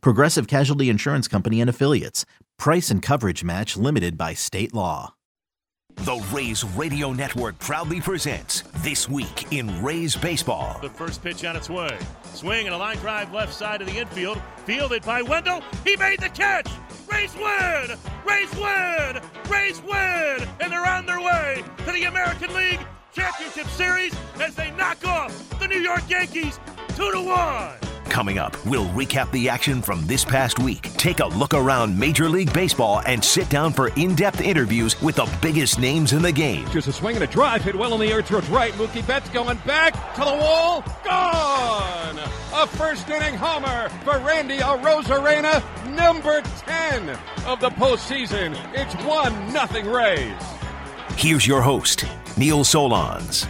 Progressive Casualty Insurance Company and Affiliates. Price and coverage match limited by state law. The Rays Radio Network proudly presents This Week in Rays Baseball. The first pitch on its way. Swing and a line drive left side of the infield. Fielded by Wendle. He made the catch. Rays win! Rays win! Rays win! And they're on their way to the American League Championship Series as they knock off the New York Yankees 2 to 1. Coming up, we'll recap the action from this past week, take a look around Major League Baseball, and sit down for in depth interviews with the biggest names in the game. Just a swing and a drive hit well in the air towards right. Mookie Betts going back to the wall. Gone! A first inning homer for Randy Arozarena, number 10 of the postseason. It's 1 nothing Rays. Here's your host, Neil Solondz.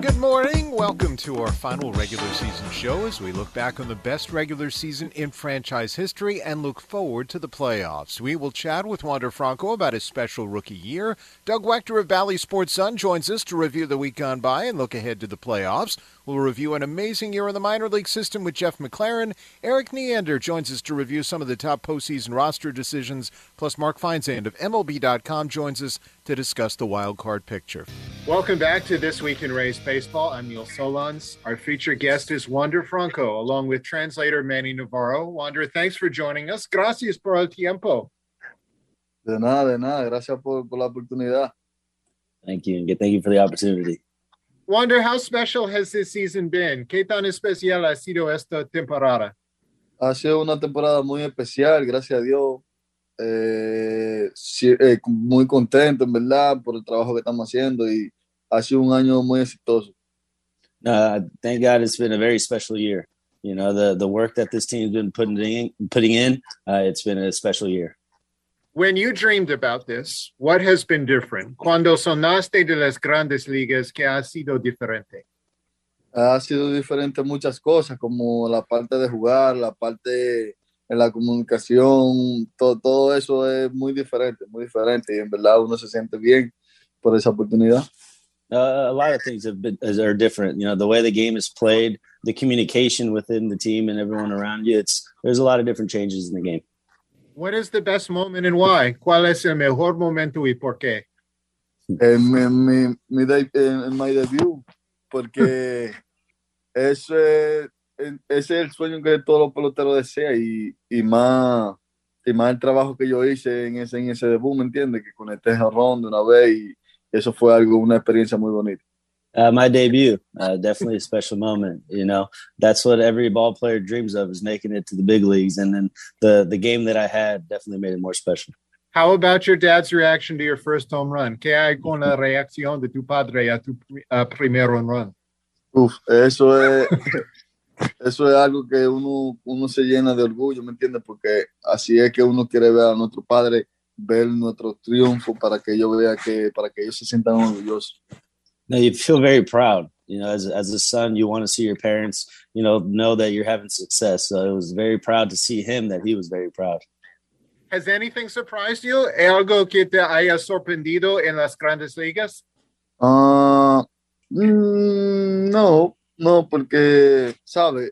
Good morning. Welcome to our final regular season show as we look back on the best regular season in franchise history and look forward to the playoffs. We will chat with Wander Franco about his special rookie year. Doug Waechter of Bally Sports Sun joins us to review the week gone by and look ahead to the playoffs. We'll review an amazing year in the minor league system with Jeff McLaren. Eric Neander joins us to review some of the top postseason roster decisions. Plus, Mark Feinsand of MLB.com joins us to discuss the wild card picture. Welcome back to This Week in Rays Baseball. I'm Neil Solondz. Our featured guest is Wander Franco, along with translator Manny Navarro. Wander, thanks for joining us. Gracias por el tiempo. De nada, de nada. Gracias por, por la oportunidad. Thank you. Thank you for the opportunity. Wander, how special has this season been? ¿Qué tan especial ha sido esta temporada? Ha sido una temporada muy especial, gracias a Dios. Eh, sí, eh, muy contento, en verdad, por el trabajo que estamos haciendo y ha sido un año muy exitoso. Uh, thank God it's been a very special year. You know, the, the work that this team's been putting in, putting in uh, it's been a special year. When you dreamed about this, what has been different? Cuando sonaste de las grandes ligas, ¿qué ha sido diferente? Ha sido diferente muchas cosas, como la parte de jugar, la parte en la comunicación, todo, todo eso es muy diferente, muy diferente. Y en verdad uno se siente bien por esa oportunidad. Uh, a lot of things have been are different. You know, the way the game is played, the communication within the team and everyone around you. It's there's a lot of different changes in the game. What is the best moment and why? ¿Cuál es el mejor momento y por qué? En mi, mi, mi de, en my debut, porque ese, ese es el sueño que todos los peloteros desean y, y, más, y más el trabajo que yo hice en ese, en ese debut, ¿me entiendes? Que conecté a Ron de una vez y eso fue algo, una experiencia muy bonita. Uh, my debut, uh, definitely a special moment. You know, that's what every ball player dreams of is making it to the big leagues. And then the the game that I had definitely made it more special. How about your dad's reaction to your first home run? ¿Qué hay con la reacción de tu padre a tu uh, primer home run? Uf, eso es, eso es algo que uno, uno se llena de orgullo, ¿me entiendes? Porque así es que uno quiere ver a nuestro padre ver nuestro triunfo para que ellos vean que, para que ellos se sientan orgullosos. No, you feel very proud. You know, as as a son, you want to see your parents, you know, know that you're having success. So it was very proud to see him that he was very proud. Has anything surprised you? ¿Algo que te haya sorprendido en las grandes ligas? Uh, mm, no, no, porque, ¿sabe?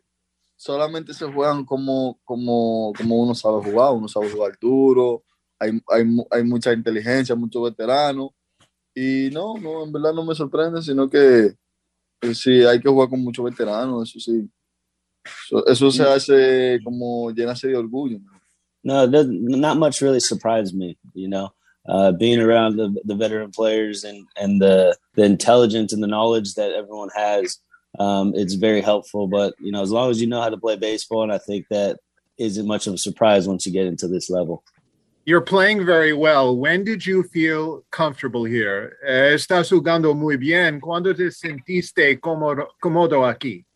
Solamente se juegan como, como, como uno sabe jugar. Uno sabe jugar duro. Hay, hay, hay mucha inteligencia, muchos veteranos Y no, no, en verdad no me sorprende, sino que pues, sí, hay que jugar con muchos veteranos, eso sí. Eso, eso se hace como llenarse de orgullo. No, not much really surprised me, you know. Uh, being around the, the veteran players and, and the, the intelligence and the knowledge that everyone has, um, it's very helpful. But, you know, as long as you know how to play baseball, and I think that isn't much of a surprise once you get into this level. You're playing very well. When did you feel comfortable here? Eh, estás jugando muy bien. ¿Cuándo te sentiste cómodo, cómodo aquí?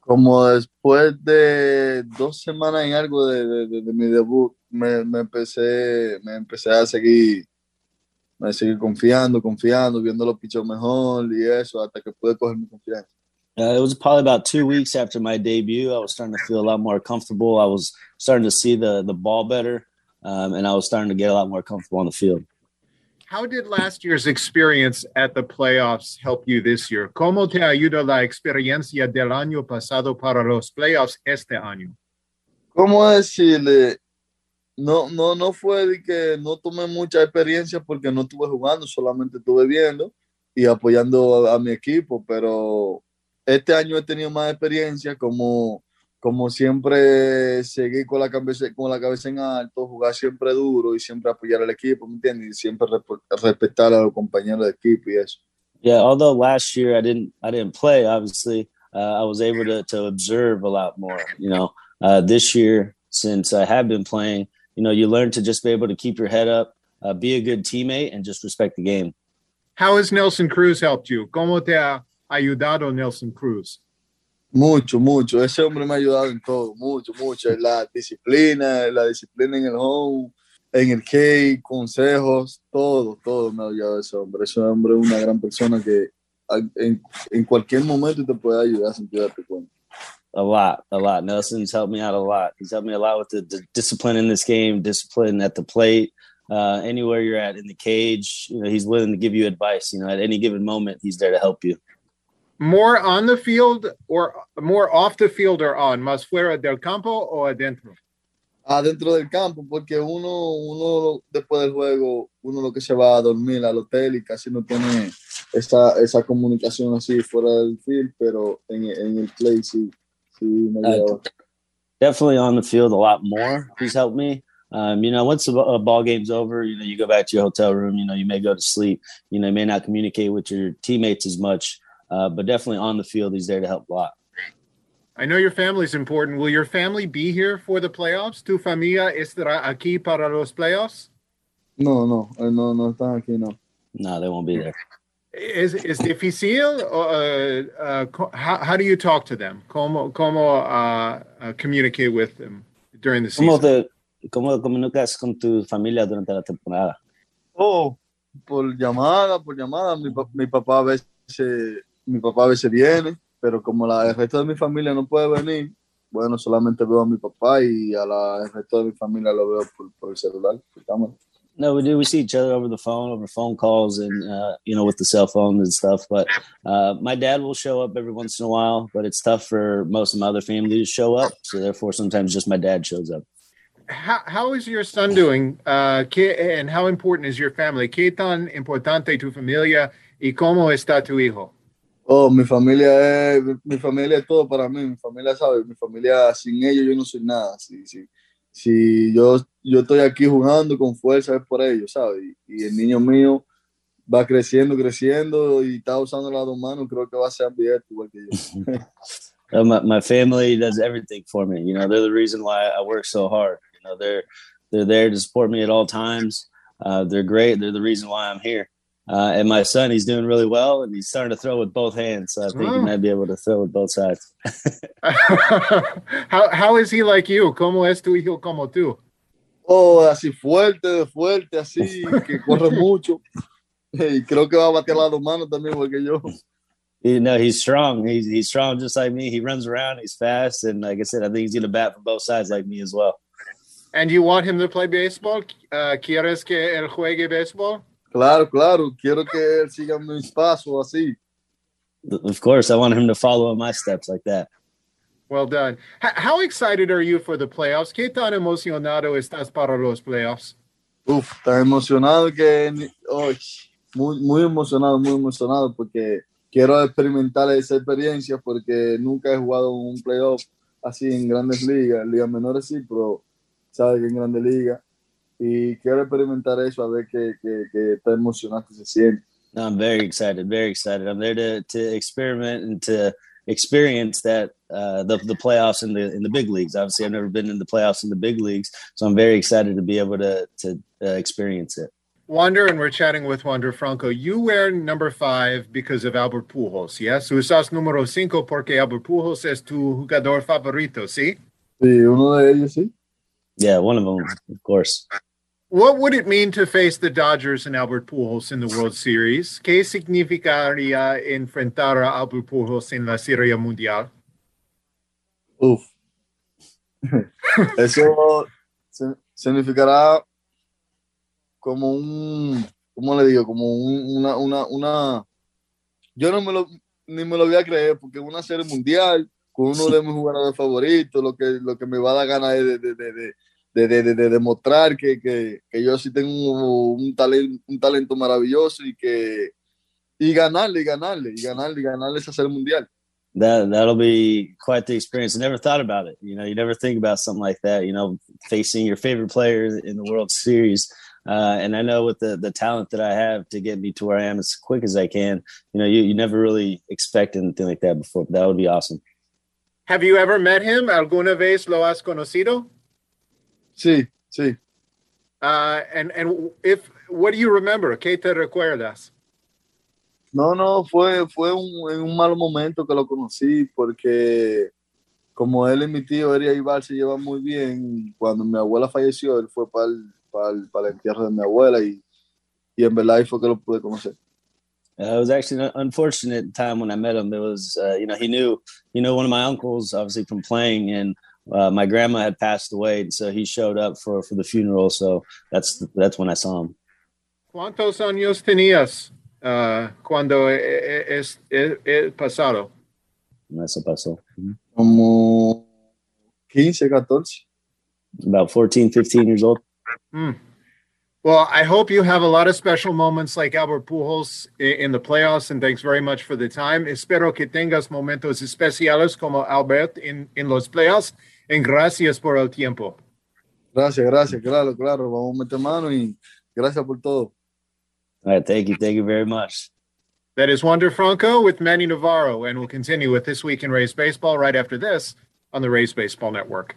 Como después de dos semanas y algo de, de, de mi debut, me, me, empecé, me empecé a seguir, me seguir confiando, confiando, viendo los pichos mejor y eso, hasta que pude coger mi confianza. Uh, it was probably about two weeks after my debut. I was starting to feel a lot more comfortable. I was starting to see the the ball better, um, and I was starting to get a lot more comfortable on the field. How did last year's experience at the playoffs help you this year? ¿Cómo te ayuda la experiencia del año pasado para los playoffs este año? ¿Cómo decirle? No, no, no fue de que no tomé mucha experiencia porque no estuve jugando, solamente estuve viendo y apoyando a, a mi equipo, pero este año he tenido más experiencia, como, como siempre seguir con la, cabeza, con la cabeza en alto, jugar siempre duro y siempre apoyar al equipo, ¿me entiendes? Y siempre respetar a los compañeros de equipo y eso. Yeah, although last year I didn't I didn't play, obviously, uh, I was able to to observe a lot more. You know, uh, this year since I have been playing, you know, you learn to just be able to keep your head up, uh, be a good teammate, and just respect the game. How has Nelson Cruz helped you? ¿Cómo te ha ayudado Nelson Cruz? Mucho, mucho. Ese hombre me ha ayudado en todo, mucho, mucho. En la disciplina, la disciplina en el home, en el K, consejos, todo, todo me ha ayudado ese hombre. Ese hombre es una gran persona que en, en cualquier momento te puede ayudar sin que darte cuenta. A lot, a lot. Nelson's helped me out a lot. He's helped me a lot with the, the discipline in this game, discipline at the plate, uh, anywhere you're at in the cage. You know, he's willing to give you advice. You know, at any given moment, he's there to help you. More on the field or more off the field or on? ¿Más fuera del campo o adentro? Adentro del campo, porque uno, uno después del juego, uno lo que se va a dormir al hotel y casi no tiene esa, esa comunicación así fuera del field, pero en, en el play sí, sí me uh, Definitely on the field a lot more. He's helped me. Um, you know, once the ball game's over, you know, you go back to your hotel room. You know, you may go to sleep. You know, you may not communicate with your teammates as much. Uh, but definitely on the field, he's there to help block. I know your family's important. Will your family be here for the playoffs? ¿Tu familia estará aquí para los playoffs? No, no, eh, no, no están aquí, no. No, they won't be there. Is is difícil? Uh, uh, how, how do you talk to them? ¿Cómo, cómo uh, uh, communicate with them during the season? ¿Cómo, te, ¿Cómo comunicas con tu familia durante la temporada? Oh, por llamada, por llamada. Mi, mi papá a veces mi papá a veces viene, pero como la, el resto de mi familia no puede venir, bueno, solamente veo a mi papá y a la, el resto de mi familia lo veo por, por el celular, por cámara. No, we do. We see each other over the phone, over phone calls, and uh, you know, with the cell phone and stuff. But uh, my dad will show up every once in a while. But it's tough for most of my other family to show up, so therefore, sometimes just my dad shows up. How, how is your son doing? Uh, and how important is your family? ¿Qué tan importante tu familia y cómo está tu hijo? Oh, mi familia es, mi familia es todo para mí, mi familia sabe, mi familia sin ellos yo no soy nada. Si, si, si yo, yo estoy aquí jugando con fuerza es por ellos, ¿sabes? Y, y, el niño mío va creciendo, creciendo y está usando las dos manos, creo que va a ser abierto igual que yo. my, my family does everything for me. You know, they're the reason why I work so hard. You know, they're they're there to support me at all times. Uh, they're great. They're the reason why I'm here. Uh, and my son, he's doing really well, and he's starting to throw with both hands. So I think oh. he might be able to throw with both sides. how how is he like you? ¿Cómo es tu hijo como tú? Oh, así fuerte, fuerte, así que corre mucho. Y creo que va a batear las dos manos también, igual que yo. You know, he's strong. He's he's strong just like me. He runs around. He's fast, and like I said, I think he's gonna bat from both sides like me as well. And you want him to play baseball? Uh, ¿Quieres que él juegue baseball? Claro, claro. Quiero que él siga mis pasos así. Of course, I want him to follow my steps like that. Well done. H how excited are you for the playoffs? ¿Qué tan emocionado estás para los playoffs? Uf, tan emocionado que oh, muy, muy emocionado, muy emocionado porque quiero experimentar esa experiencia porque nunca he jugado un playoff así en grandes ligas, ligas menores sí, pero sabes que en grandes ligas y quiero experimentar eso a ver qué, qué, qué tan emocionante se siente. No, I'm very excited, very excited. I'm there to to experiment and to experience that uh, the the playoffs in the in the big leagues. Obviously, I've never been in the playoffs in the big leagues, so I'm very excited to be able to to uh, experience it. Wander, and we're chatting with Wander Franco. You wear number five because of Albert Pujols, yes? Usas número cinco porque Albert Pujols es tu jugador favorito, ¿sí? Sí, uno de ellos, sí. Yeah, one of them, of course. What would it mean to face the Dodgers and Albert Pujols in the World Series? ¿Qué significaría enfrentar a Albert Pujols en la Serie Mundial? Uf. Eso significará como un, ¿cómo le digo? Como un, una, una, una, yo no me lo, ni me lo voy a creer, porque una serie mundial, con uno de mis jugadores favoritos, lo que, lo que me va a dar ganas de, de, de, de, de demostrar que, que, que, yo sí tengo un, un, talento, un talento maravilloso y que y ganarle, y ganarle, y ganarle, y ganarle esa serie mundial. That that'll be quite the experience. I never thought about it. You know, you never think about something like that. You know, facing your favorite players in the World Series. Uh, and I know with the the talent that I have to get me to where I am as quick as I can, you know, you, you never really expect anything like that before. But that would be awesome. Have you ever met him? ¿Alguna vez lo has conocido? Sí, sí. Uh, and and if what do you remember? ¿Qué te recuerdas? No, no, fue, fue un, en un mal momento que lo conocí porque como él y mi tío Eria Ibar se llevan muy bien, cuando mi abuela falleció, él fue para el, para el, para el entierro de mi abuela y, y en verdad ahí fue que lo pude conocer. Uh, it was actually an unfortunate time when I met him. It was, uh, you know, he knew, he knew one of my uncles, obviously from playing, and uh, my grandma had passed away, and so he showed up for for the funeral. So that's that's when I saw him. ¿Cuántos años tenías uh, cuando es, es, es pasado? Eso pasó. Como 15, 14. About 14, 15 years old. Mm. Well, I hope you have a lot of special moments like Albert Pujols in the playoffs, and thanks very much for the time. Espero que tengas momentos especiales como Albert in, en los playoffs, y gracias por el tiempo. Gracias, gracias, claro, claro. Vamos a meter mano y gracias por todo. All right, thank you, thank you very much. That is Wander Franco with Manny Navarro, and we'll continue with This Week in Rays Baseball right after this on the Rays Baseball Network.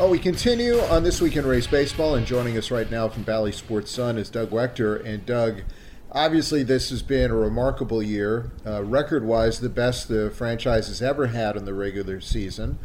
Oh, we continue on This Week in Rays Baseball, and joining us right now from Bally Sports Sun is Doug Waechter. And Doug, obviously, this has been a remarkable year, uh, record wise, the best the franchise has ever had in the regular season.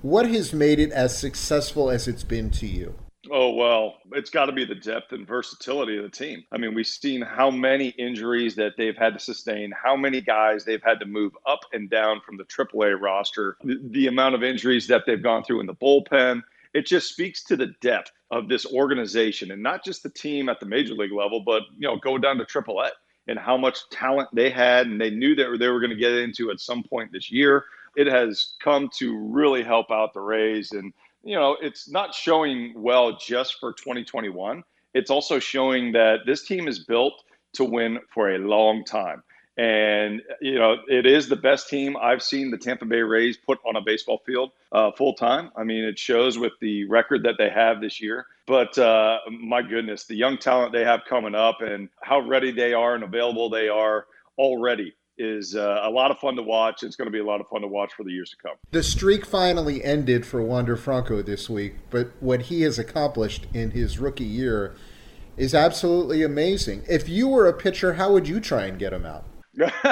What has made it as successful as it's been to you? Oh, well, it's got to be the depth and versatility of the team. I mean, we've seen how many injuries that they've had to sustain, how many guys they've had to move up and down from the AAA roster, the, the amount of injuries that they've gone through in the bullpen. It just speaks to the depth of this organization and not just the team at the major league level, but, you know, go down to AAA and how much talent they had and they knew that they were going to get into at some point this year. It has come to really help out the Rays and you know, it's not showing well just for 2021. It's also showing that this team is built to win for a long time. And, you know, it is the best team I've seen the Tampa Bay Rays put on a baseball field uh, full time. I mean, it shows with the record that they have this year. But uh, my goodness, the young talent they have coming up and how ready they are and available they are already is uh, a lot of fun to watch. It's going to be a lot of fun to watch for the years to come. The streak finally ended for Wander Franco this week, but what he has accomplished in his rookie year is absolutely amazing. If you were a pitcher, how would you try and get him out?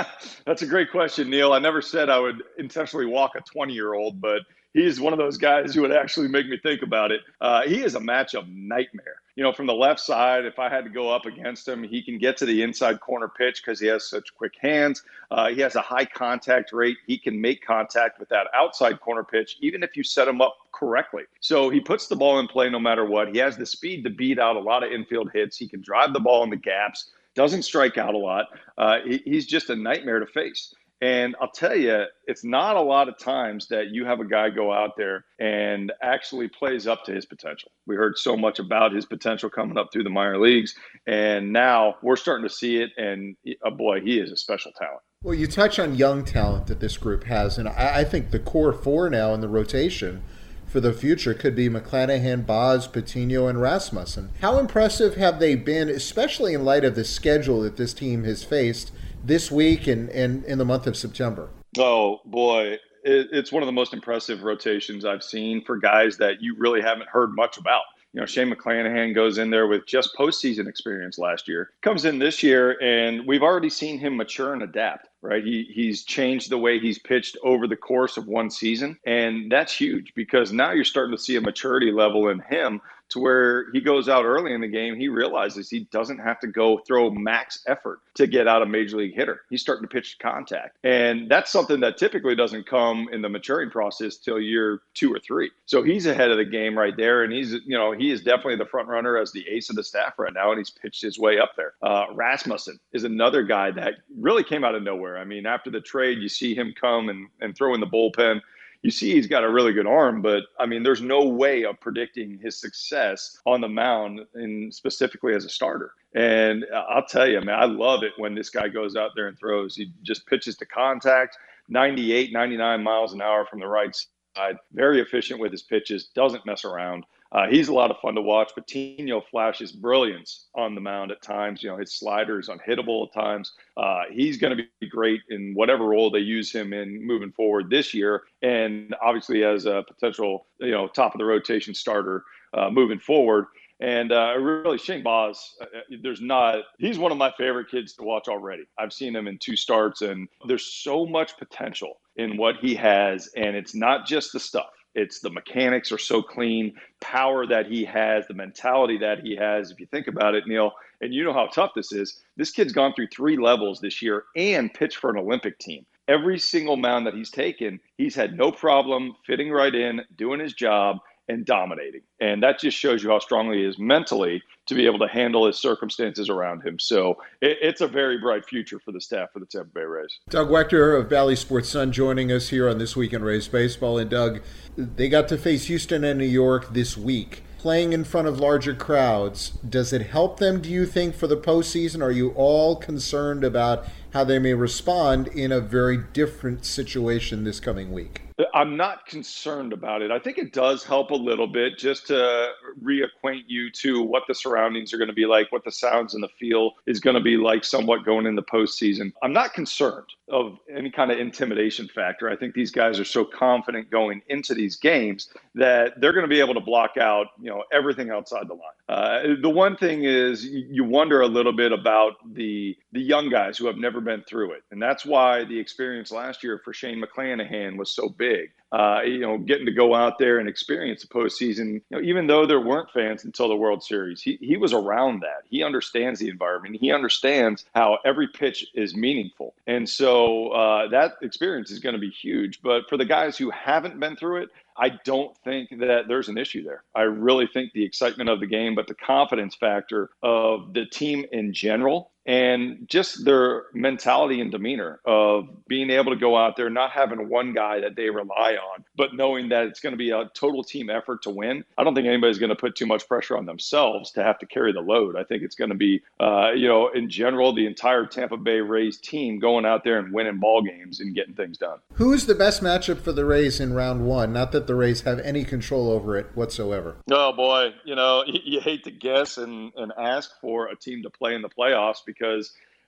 That's a great question, Neil. I never said I would intentionally walk a 20 year old, but he's one of those guys who would actually make me think about it. Uh, he is a matchup nightmare. You know, from the left side, if I had to go up against him, he can get to the inside corner pitch because he has such quick hands. Uh, he has a high contact rate. He can make contact with that outside corner pitch, even if you set him up correctly. So he puts the ball in play no matter what. He has the speed to beat out a lot of infield hits. He can drive the ball in the gaps, doesn't strike out a lot. Uh, he, he's just a nightmare to face. And I'll tell you, it's not a lot of times that you have a guy go out there and actually plays up to his potential. We heard so much about his potential coming up through the minor leagues, and now we're starting to see it. And oh boy, he is a special talent. Well, you touch on young talent that this group has, and I think the core four now in the rotation for the future could be McClanahan, Baz, Patino, and Rasmussen. How impressive have they been, especially in light of the schedule that this team has faced this week and, and in the month of September? Oh, boy. It, it's one of the most impressive rotations I've seen for guys that you really haven't heard much about. You know, Shane McClanahan goes in there with just postseason experience last year, comes in this year, and we've already seen him mature and adapt right? He he's changed the way he's pitched over the course of one season, and that's huge because now you're starting to see a maturity level in him to where he goes out early in the game, he realizes he doesn't have to go throw max effort to get out a major league hitter. He's starting to pitch contact. And that's something that typically doesn't come in the maturing process till year two or three. So he's ahead of the game right there. And he's, you know, he is definitely the front runner as the ace of the staff right now. And he's pitched his way up there. Uh, Rasmussen is another guy that really came out of nowhere. I mean, after the trade, you see him come and, and throw in the bullpen you see he's got a really good arm, but I mean, there's no way of predicting his success on the mound and specifically as a starter. And uh, I'll tell you, man, I love it when this guy goes out there and throws. He just pitches to contact, 98, 99 miles an hour from the right side, very efficient with his pitches, doesn't mess around. Uh, he's a lot of fun to watch. Patino flashes brilliance on the mound at times. You know, his slider is unhittable at times. Uh, he's going to be great in whatever role they use him in moving forward this year, and obviously as a potential, you know, top of the rotation starter uh, moving forward. And uh, really, Shane Baz, uh, there's not, he's one of my favorite kids to watch already. I've seen him in two starts, and there's so much potential in what he has. And it's not just the stuff, it's the mechanics are so clean, power that he has, the mentality that he has. If you think about it, Neil, and you know how tough this is, this kid's gone through three levels this year and pitched for an Olympic team. Every single mound that he's taken, he's had no problem fitting right in, doing his job, and dominating. And that just shows you how strongly he is mentally to be able to handle his circumstances around him. So it, it's a very bright future for the staff for the Tampa Bay Rays. Doug Waechter of Bally Sports Sun joining us here on This Week in Rays Baseball. And Doug, they got to face Houston and New York this week. Playing in front of larger crowds, does it help them, do you think, for the postseason? Are you all concerned about how they may respond in a very different situation this coming week? I'm not concerned about it. I think it does help a little bit just to reacquaint you to what the surroundings are going to be like, what the sounds and the feel is going to be like somewhat going in the postseason. I'm not concerned of any kind of intimidation factor. I think these guys are so confident going into these games that they're going to be able to block out, you know, everything outside the line. Uh, the one thing is you wonder a little bit about the the young guys who have never been through it, and that's why the experience last year for Shane McClanahan was so big. Uh, you know, getting to go out there and experience the postseason, you know, even though there weren't fans until the World Series, he, he was around that. He understands the environment. He understands how every pitch is meaningful. And so uh, that experience is going to be huge. But for the guys who haven't been through it, I don't think that there's an issue there. I really think the excitement of the game, but the confidence factor of the team in general and just their mentality and demeanor of being able to go out there, not having one guy that they rely on, but knowing that it's going to be a total team effort to win. I don't think anybody's going to put too much pressure on themselves to have to carry the load. I think it's going to be, uh, you know, in general, the entire Tampa Bay Rays team going out there and winning ball games and getting things done. Who's the best matchup for the Rays in round one? Not that the Rays have any control over it whatsoever. Oh boy, you know, you hate to guess and, and ask for a team to play in the playoffs because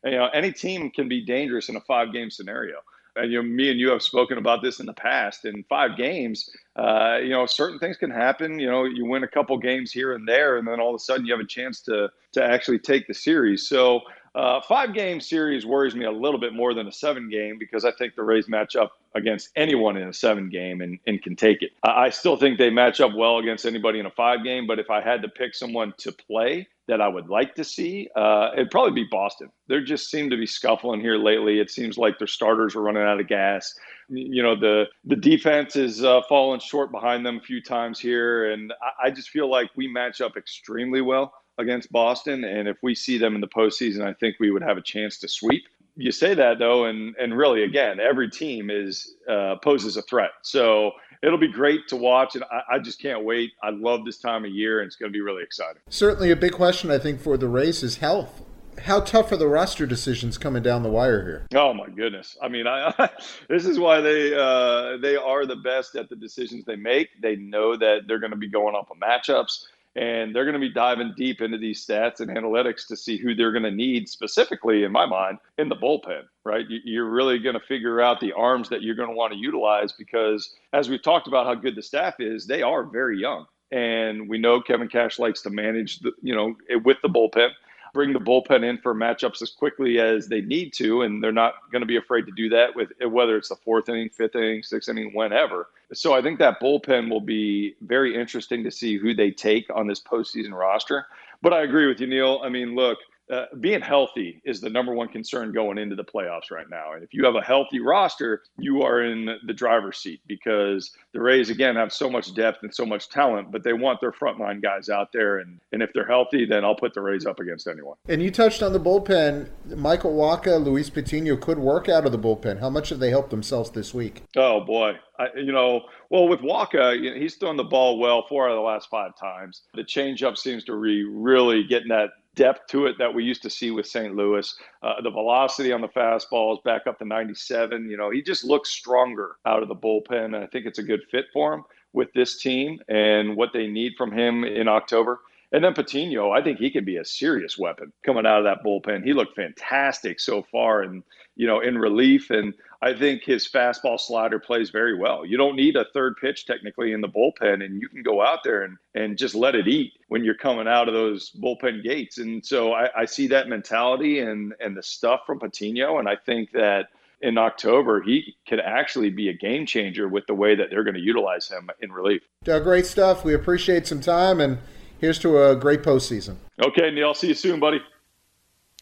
you know any team can be dangerous in a five game scenario. And you know me and you have spoken about this in the past. In five games uh, you know certain things can happen. You know you win a couple games here and there and then all of a sudden you have a chance to to actually take the series. So uh, five game series worries me a little bit more than a seven game because I think the Rays match up against anyone in a seven game and, and can take it. I still think they match up well against anybody in a five game, but if I had to pick someone to play that I would like to see, uh, it'd probably be Boston. There just seem to be scuffling here lately. It seems like their starters are running out of gas. You know, the the defense is uh, falling short behind them a few times here, and I, I just feel like we match up extremely well against Boston. And if we see them in the postseason, I think we would have a chance to sweep. You say that though, and and really, again, every team is uh, poses a threat. So it'll be great to watch, and I, I, just can't wait. I love this time of year, and it's going to be really exciting. Certainly, a big question I think for the Rays is health. How tough are the roster decisions coming down the wire here? Oh my goodness! I mean, I, I, this is why they uh, they are the best at the decisions they make. They know that they're going to be going off of matchups and they're going to be diving deep into these stats and analytics to see who they're going to need specifically in my mind in the bullpen right you're really going to figure out the arms that you're going to want to utilize because as we've talked about how good the staff is they are very young and we know kevin cash likes to manage the you know with the bullpen bring the bullpen in for matchups as quickly as they need to, and they're not going to be afraid to do that with whether it's the fourth inning, fifth inning, sixth inning, whenever. So I think that bullpen will be very interesting to see who they take on this postseason roster. But I agree with you, Neil. I mean, look, uh, being healthy is the number one concern going into the playoffs right now. And if you have a healthy roster, you are in the driver's seat because the Rays, again, have so much depth and so much talent, but they want their frontline guys out there. And, and if they're healthy, then I'll put the Rays up against anyone. And you touched on the bullpen. Michael Wacha, Luis Patino could work out of the bullpen. How much have they helped themselves this week? Oh, boy. I, you know, well, with Wacha, you know, he's thrown the ball well four out of the last five times. The changeup seems to be really getting that depth to it that we used to see with St. Louis. Uh, the velocity on the fastball is back up to 97. You know, he just looks stronger out of the bullpen, and I think it's a good fit for him with this team and what they need from him in October. And then Patino, I think he could be a serious weapon coming out of that bullpen. He looked fantastic so far, and you know, in relief. And I think his fastball slider plays very well. You don't need a third pitch technically in the bullpen, and you can go out there and, and just let it eat when you're coming out of those bullpen gates. And so I, I see that mentality and, and the stuff from Patino. And I think that in October, he could actually be a game changer with the way that they're going to utilize him in relief. Doug, great stuff. We appreciate some time, and here's to a great postseason. Okay, Neil. See you soon, buddy.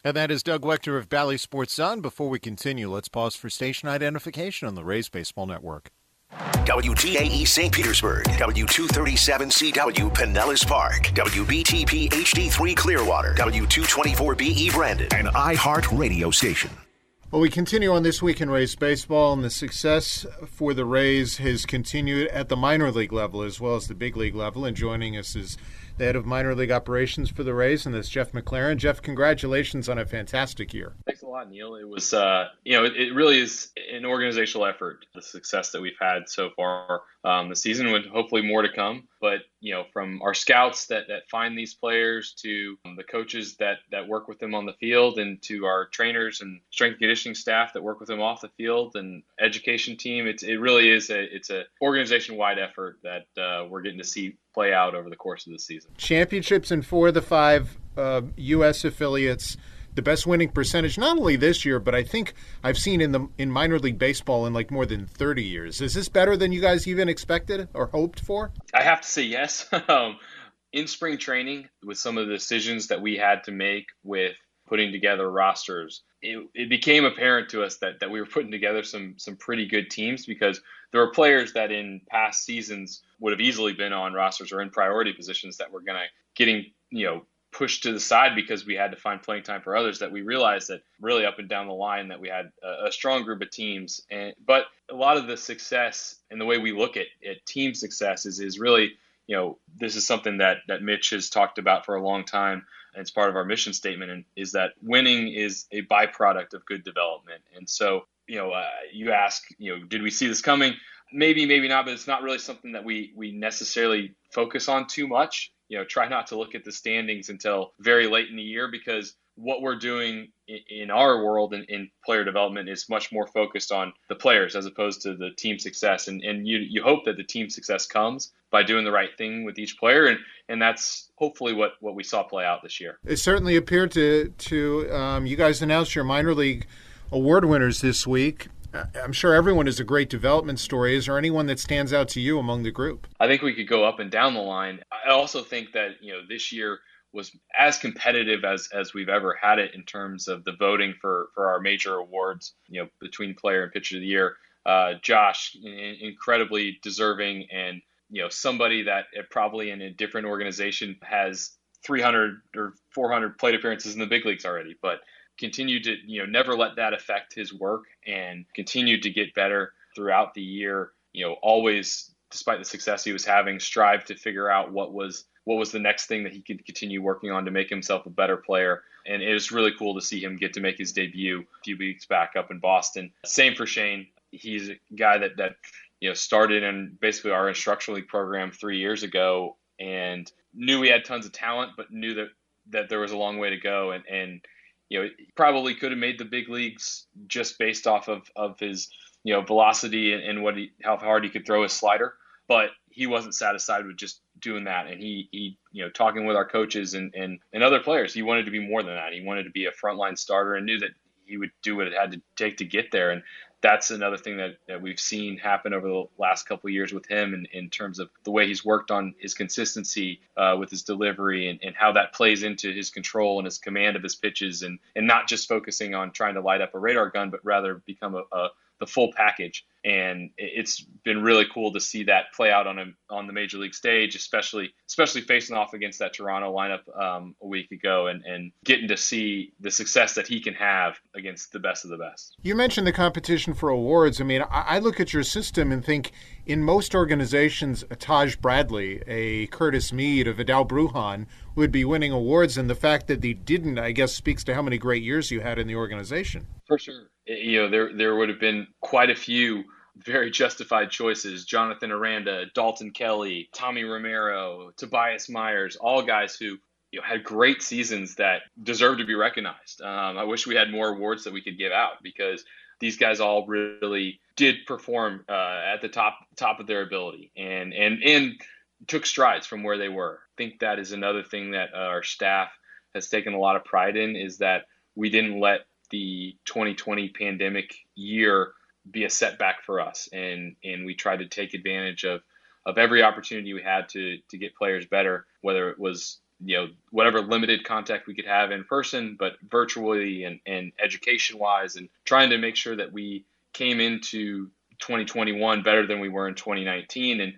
And that is Doug Waechter of Bally Sports Sun. Before we continue, let's pause for station identification on the Rays Baseball Network. WDAE St. Petersburg, W237CW Pinellas Park, WBTP HD3 Clearwater, W224BE Brandon, an iHeart radio station. Well, we continue on this week in Rays baseball, and the success for the Rays has continued at the minor league level as well as the big league level. And joining us is the head of minor league operations for the Rays, and that's Jeff McLaren. Jeff, congratulations on a fantastic year. Thanks a lot, Neil. It was, uh, you know, it, it, really is an organizational effort, the success that we've had so far um, the season, with hopefully more to come. But, you know, from our scouts that, that find these players to um, the coaches that, that work with them on the field and to our trainers and strength conditioning staff that work with them off the field and education team, it's, it really is a, it's a organization wide effort that uh, we're getting to see play out over the course of the season. Championships in four of the five uh, U.S. affiliates. The best winning percentage, not only this year, but I think I've seen in the in minor league baseball in like more than thirty years. Is this better than you guys even expected or hoped for? I have to say yes. um, in spring training, with some of the decisions that we had to make with putting together rosters, it, it, became apparent to us that, that we were putting together some some pretty good teams because there were players that in past seasons would have easily been on rosters or in priority positions that were going to getting you know pushed to the side because we had to find playing time for others that we realized that really up and down the line that we had a, a strong group of teams. And but a lot of the success and the way we look at, at team success is, is really you know this is something that that Mitch has talked about for a long time and it's part of our mission statement and is that winning is a byproduct of good development. And so you know uh, you ask you know did we see this coming? Maybe maybe not but it's not really something that we we necessarily focus on too much. You know try not to look at the standings until very late in the year because what we're doing in our world in, in, player development is much more focused on the players as opposed to the team success and, and you, you hope that the team success comes by doing the right thing with each player and, and that's hopefully what, what we saw play out this year it certainly appeared to to um, you guys announced your minor league award winners this week I'm sure everyone is a great development story. Is there anyone that stands out to you among the group? I think we could go up and down the line. I also think that you know this year was as competitive as as we've ever had it in terms of the voting for for our major awards. You know, between player and pitcher of the year. Uh, Josh, incredibly deserving, and you know somebody that probably in a different organization has 300 or 400 plate appearances in the big leagues already, but continued to you know never let that affect his work and continued to get better throughout the year. You know, always despite the success he was having, strive to figure out what was what was the next thing that he could continue working on to make himself a better player. And it was really cool to see him get to make his debut a few weeks back up in Boston. Same for Shane. He's a guy that that you know started in basically our instructional league program three years ago and knew we had tons of talent, but knew that that there was a long way to go. And and you know probably could have made the big leagues just based off of of his you know velocity and, and what he how hard he could throw his slider but he wasn't satisfied with just doing that. And he, he you know talking with our coaches and, and, and other players he wanted to be more than that. He wanted to be a frontline starter and knew that he would do what it had to take to get there. And that's another thing that, that we've seen happen over the last couple of years with him in, in terms of the way he's worked on his consistency uh, with his delivery and, and how that plays into his control and his command of his pitches and, and not just focusing on trying to light up a radar gun, but rather become a, a the full package. And it's been really cool to see that play out on a, on the major league stage, especially especially facing off against that Toronto lineup um, a week ago, and, and getting to see the success that he can have against the best of the best. You mentioned the competition for awards. I mean, I, I look at your system and think in most organizations, a Taj Bradley, a Curtis Mead, a Vidal Bruján would be winning awards, and the fact that they didn't, I guess, speaks to how many great years you had in the organization. For sure you know, there there would have been quite a few very justified choices. Jonathan Aranda, Dalton Kelly, Tommy Romero, Tobias Myers, all guys who you know, had great seasons that deserve to be recognized. Um, I wish we had more awards that we could give out because these guys all really did perform uh, at the top top of their ability and and and took strides from where they were. I think that is another thing that uh, our staff has taken a lot of pride in is that we didn't let the 2020 pandemic year be a setback for us, and and we tried to take advantage of of every opportunity we had to to get players better, whether it was you know whatever limited contact we could have in person, but virtually and and education wise, and trying to make sure that we came into 2021 better than we were in 2019, and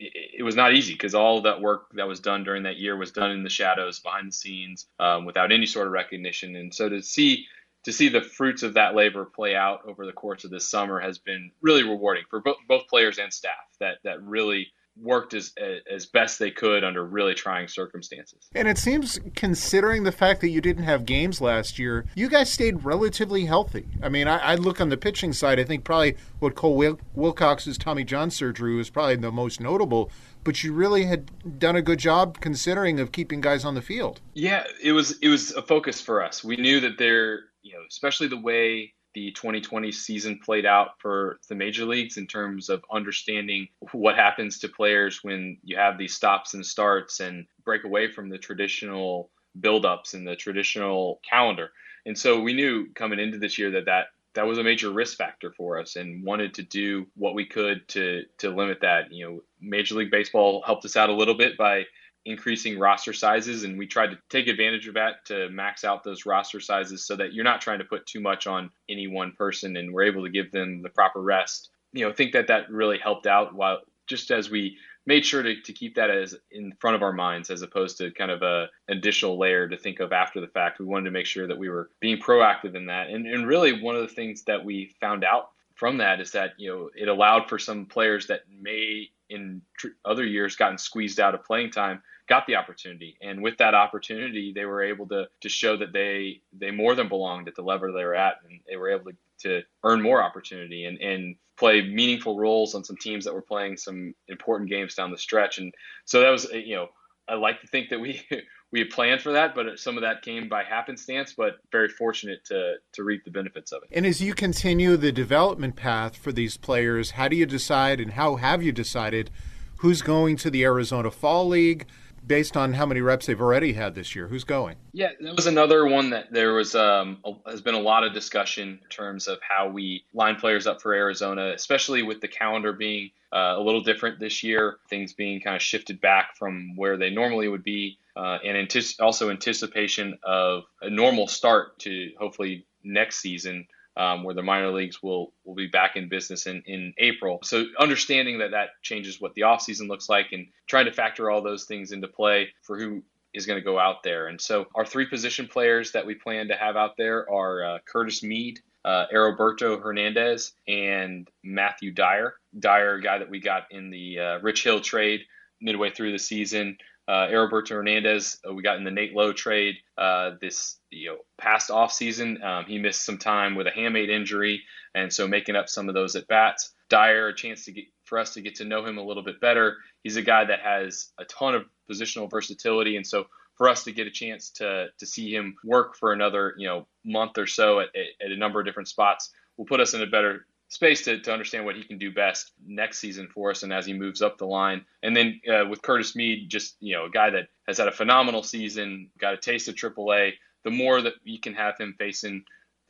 it was not easy because all that work that was done during that year was done in the shadows, behind the scenes, um, without any sort of recognition. And so to see to see the fruits of that labor play out over the course of this summer has been really rewarding for both, both players and staff that that really worked as as best they could under really trying circumstances. And it seems, considering the fact that you didn't have games last year, you guys stayed relatively healthy. I mean, I, I look on the pitching side. I think probably what Cole Wil- Wilcox's Tommy John surgery was probably the most notable. But you really had done a good job considering of keeping guys on the field. Yeah, it was it was a focus for us. We knew that there you know, especially the way the 2020 season played out for the major leagues in terms of understanding what happens to players when you have these stops and starts and break away from the traditional buildups and the traditional calendar. And so we knew coming into this year that that that was a major risk factor for us and wanted to do what we could to to limit that. You know, Major League Baseball helped us out a little bit by increasing roster sizes and we tried to take advantage of that to max out those roster sizes so that you're not trying to put too much on any one person and we're able to give them the proper rest. You know think that that really helped out while just as we made sure to, to keep that as in front of our minds as opposed to kind of a additional layer to think of after the fact. We wanted to make sure that we were being proactive in that. And, and really one of the things that we found out from that is that you know it allowed for some players that may in tr- other years gotten squeezed out of playing time got the opportunity. And with that opportunity they were able to to show that they they more than belonged at the level they were at and they were able to, to earn more opportunity and and play meaningful roles on some teams that were playing some important games down the stretch. And so that was you know I like to think that we we had planned for that, but some of that came by happenstance. But very fortunate to to reap the benefits of it. And as you continue the development path for these players, how do you decide, and how have you decided, who's going to the Arizona Fall League? Based on how many reps they've already had this year, who's going? Yeah, that was another one that there was um, a, has been a lot of discussion in terms of how we line players up for Arizona, especially with the calendar being uh, a little different this year, things being kind of shifted back from where they normally would be uh, and also anticipation of a normal start to hopefully next season um, where the minor leagues will will be back in business in, in April. So understanding that that changes what the offseason looks like and trying to factor all those things into play for who is going to go out there. And so our three position players that we plan to have out there are uh, Curtis Mead, uh, Heriberto Hernandez, and Matthew Dyer. Dyer, a guy that we got in the uh, Rich Hill trade midway through the season. Uh, Heriberto Hernandez, uh, we got in the Nate Lowe trade uh, this you know past off season. Um, he missed some time with a hamate injury, and so making up some of those at bats. Dyer, a chance to get for us to get to know him a little bit better. He's a guy that has a ton of positional versatility, and so for us to get a chance to to see him work for another you know month or so at, at a number of different spots will put us in a better space to, to understand what he can do best next season for us and as he moves up the line. And then uh, with Curtis Mead, just you know a guy that has had a phenomenal season, got a taste of AAA. The more that you can have him facing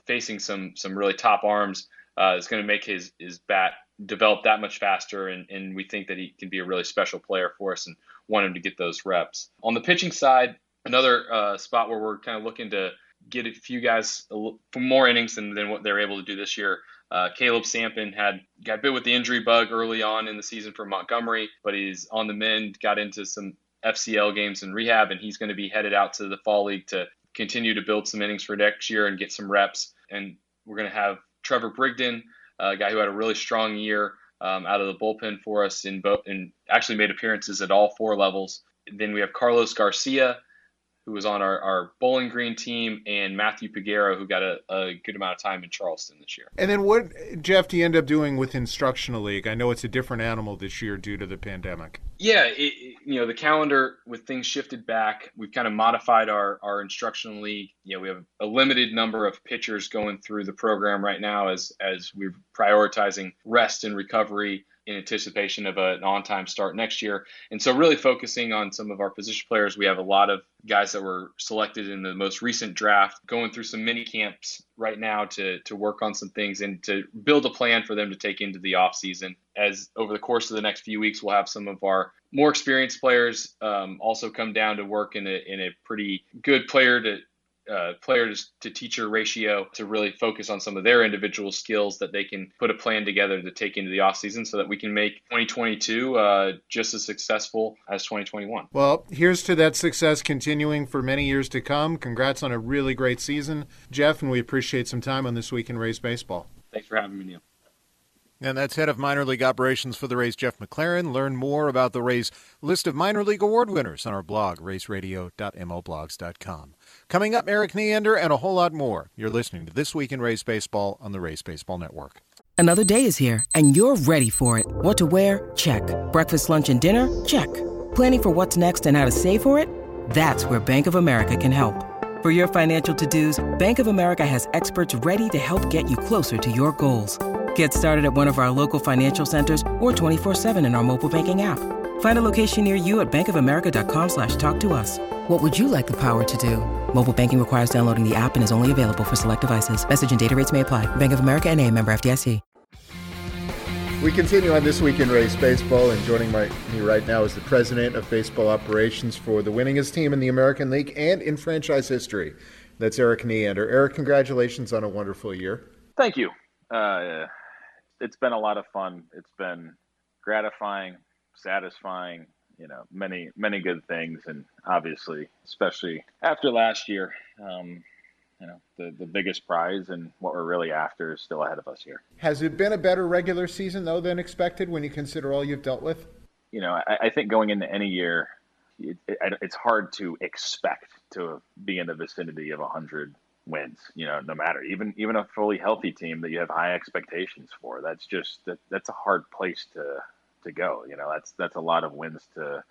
facing some some really top arms, uh, is going to make his his bat develop that much faster. And, and we think that he can be a really special player for us and want him to get those reps. On the pitching side, another uh, spot where we're kind of looking to get a few guys for more innings than, than what they're able to do this year. Uh, Caleb Sampen had got bit with the injury bug early on in the season for Montgomery, but he's on the mend, got into some FCL games and rehab, and he's going to be headed out to the fall league to continue to build some innings for next year and get some reps. And we're going to have Trevor Brigden, a guy who had a really strong year um, out of the bullpen for us in both, and actually made appearances at all four levels. Then we have Carlos Garcia, who was on our, our Bowling Green team, and Matthew Peguero, who got a, a, good amount of time in Charleston this year. And then what, Jeff, do you end up doing with Instructional League? I know it's a different animal this year due to the pandemic. Yeah, it, you know, the calendar with things shifted back, we've kind of modified our, our Instructional League. You know, we have a limited number of pitchers going through the program right now as, as we're prioritizing rest and recovery in anticipation of an on-time start next year. And so really focusing on some of our position players, we have a lot of guys that were selected in the most recent draft going through some mini camps right now to to work on some things and to build a plan for them to take into the off season. As over the course of the next few weeks, we'll have some of our more experienced players um, also come down to work in a in a pretty good player to uh, player to teacher ratio to really focus on some of their individual skills that they can put a plan together to take into the offseason so that we can make 2022 uh, just as successful as 2021. Well, here's to that success continuing for many years to come. Congrats on a really great season, Jeff, and we appreciate some time on This Week in Rays Baseball. Thanks for having me, Neil. And that's head of minor league operations for the Rays, Jeff McLerran. Learn more about the Rays list of minor league award winners on our blog, raysradio.mlblogs.com. Coming up, Erik Neander and a whole lot more. You're listening to This Week in Rays Baseball on the Rays Baseball Network. Another day is here, and you're ready for it. What to wear? Check. Breakfast, lunch, and dinner? Check. Planning for what's next and how to save for it? That's where Bank of America can help. For your financial to-dos, Bank of America has experts ready to help get you closer to your goals. Get started at one of our local financial centers or 24-7 in our mobile banking app. Find a location near you at bankofamerica.com slash talk to us. What would you like the power to do? Mobile banking requires downloading the app and is only available for select devices. Message and data rates may apply. Bank of America and a member FDIC. We continue on This Week in Rays Baseball, and joining my, me right now is the president of baseball operations for the winningest team in the American League and in franchise history. That's Erik Neander. Erik, congratulations on a wonderful year. Thank you. Uh, it's been a lot of fun. It's been gratifying, satisfying, you know, many many good things, and obviously, especially after last year, um, you know, the the biggest prize and what we're really after is still ahead of us here. Has it been a better regular season though than expected when you consider all you've dealt with? You know, I, I think going into any year, it, it, it's hard to expect to be in the vicinity of 100 wins. You know, no matter even even a fully healthy team that you have high expectations for. That's just that, that's a hard place to to go. You know, that's that's a lot of wins to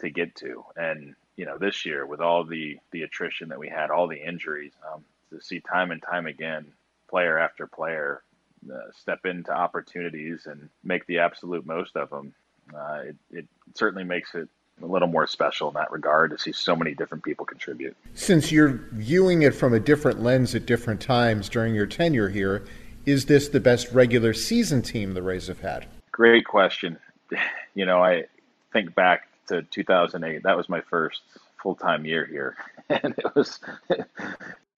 to get to. And you know, this year with all the the attrition that we had, all the injuries, um, to see time and time again, player after player uh, step into opportunities and make the absolute most of them. Uh, it, it certainly makes it a little more special in that regard to see so many different people contribute. Since you're viewing it from a different lens at different times during your tenure here, is this the best regular season team the Rays have had? Great question. You know, I think back to 2008. That was my first full time year here, and it was it,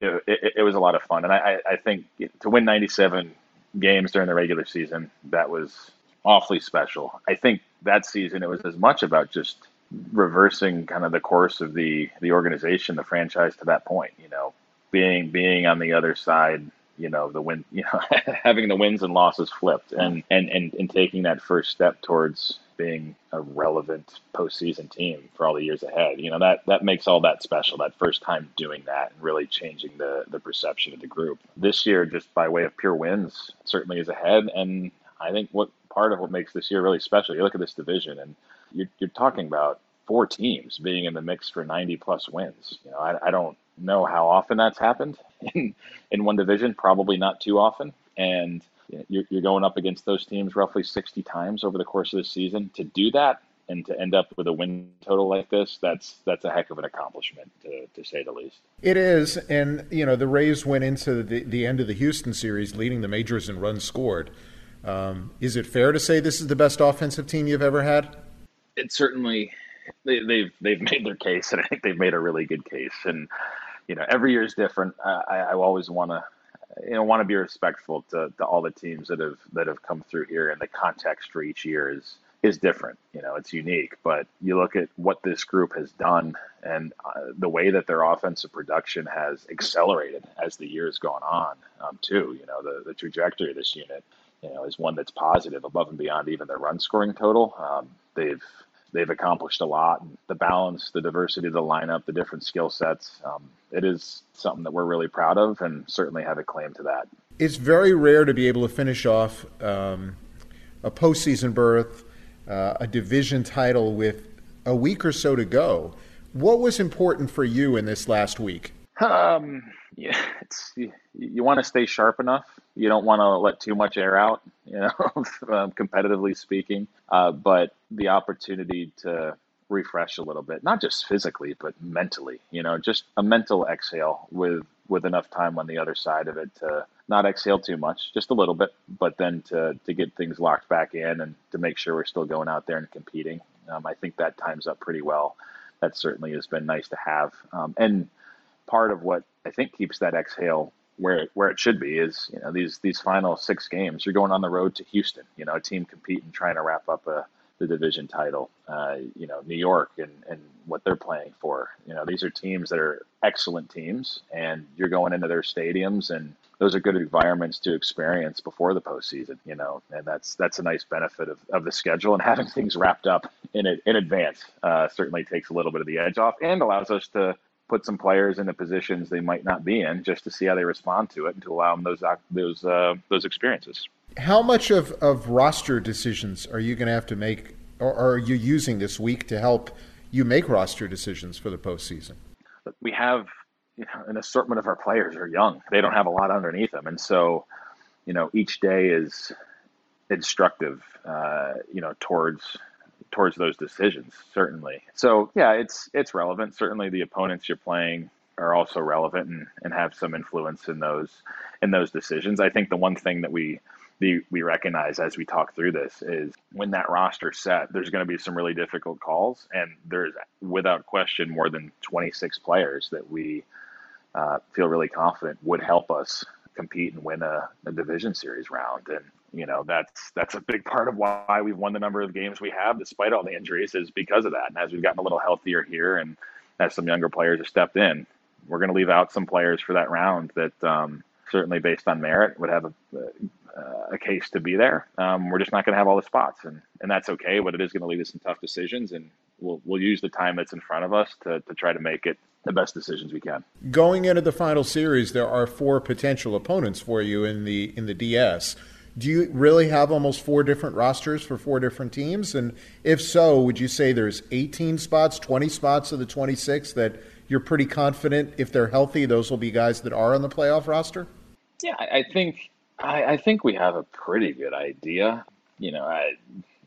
it, it, was a lot of fun. And I, I think to win 97 games during the regular season, that was awfully special. I think that season it was as much about just reversing kind of the course of the the organization, the franchise to that point. You know, being being on the other side, you know, the win, you know, having the wins and losses flipped, and and and and taking that first step towards being a relevant postseason team for all the years ahead. You know that that makes all that special. That first time doing that and really changing the the perception of the group. This year, just by way of pure wins, certainly is ahead. And I think what part of what makes this year really special. You look at this division, and you're, you're talking about four teams being in the mix for 90 plus wins. You know, I, I don't know how often that's happened in in one division. Probably not too often. And you're, you're going up against those teams roughly 60 times over the course of the season. To do that and to end up with a win total like this, that's that's a heck of an accomplishment to, to say the least. It is, and you know the Rays went into the, the end of the Houston series leading the majors in runs scored. Um, is it fair to say this is the best offensive team you've ever had? It certainly they, have they've, they've made their case, and I think they've made a really good case. And you know every year is different. I, I always want to you know want to be respectful to, to all the teams that have that have come through here and the context for each year is is different. You know it's unique but you look at what this group has done and uh, the way that their offensive production has accelerated as the year's gone on um, too. You know the, the trajectory of this unit you know is one that's positive above and beyond even their run scoring total. Um, they've they've accomplished a lot. The balance, the diversity of the lineup, the different skill sets, um, it is something that we're really proud of and certainly have a claim to that. It's very rare to be able to finish off um, a postseason berth, uh, a division title with a week or so to go. What was important for you in this last week? Um, yeah, it's you, you want to stay sharp enough. You don't want to let too much air out, you know, um, competitively speaking. Uh, but the opportunity to refresh a little bit, not just physically, but mentally. You know, just a mental exhale with with enough time on the other side of it to not exhale too much, just a little bit, but then to to get things locked back in and to make sure we're still going out there and competing. Um, I think that times up pretty well. That certainly has been nice to have. Um, and part of what I think keeps that exhale where it, where it should be is you know these these final six games. You're going on the road to Houston, you know, a team competing, trying to wrap up a the division title. Uh, you know, New York and and what they're playing for. You know, these are teams that are excellent teams, and you're going into their stadiums, and those are good environments to experience before the postseason. You know, and that's that's a nice benefit of, of the schedule and having things wrapped up in it in advance. Uh, certainly takes a little bit of the edge off and allows us to put some players into positions they might not be in just to see how they respond to it and to allow them those those uh, those experiences. How much of, of roster decisions are you going to have to make, or are you using this week to help you make roster decisions for the postseason? We have you know, an assortment of our players are young; they don't have a lot underneath them, and so you know each day is instructive. Uh, you know towards towards those decisions certainly. So yeah it's it's relevant. Certainly the opponents you're playing are also relevant and, and have some influence in those in those decisions. I think the one thing that we the, we recognize as we talk through this is when that roster set there's going to be some really difficult calls and there's without question more than 26 players that we uh, feel really confident would help us compete and win a, a division series round. And you know that's that's a big part of why we've won the number of games we have despite all the injuries is because of that. And as we've gotten a little healthier here and as some younger players have stepped in we're going to leave out some players for that round that um, certainly based on merit would have a, a case to be there. Um, we're just not going to have all the spots and and that's okay but it is going to lead to some tough decisions and we'll we'll use the time that's in front of us to, to try to make it the best decisions we can. Going into the final series, there are four potential opponents for you in the in the DS do you really have almost four different rosters for four different teams? And if so, would you say there's 18 spots, 20 spots of the 26 that you're pretty confident if they're healthy, those will be guys that are on the playoff roster? Yeah, I think I, I think we have a pretty good idea. You know, I,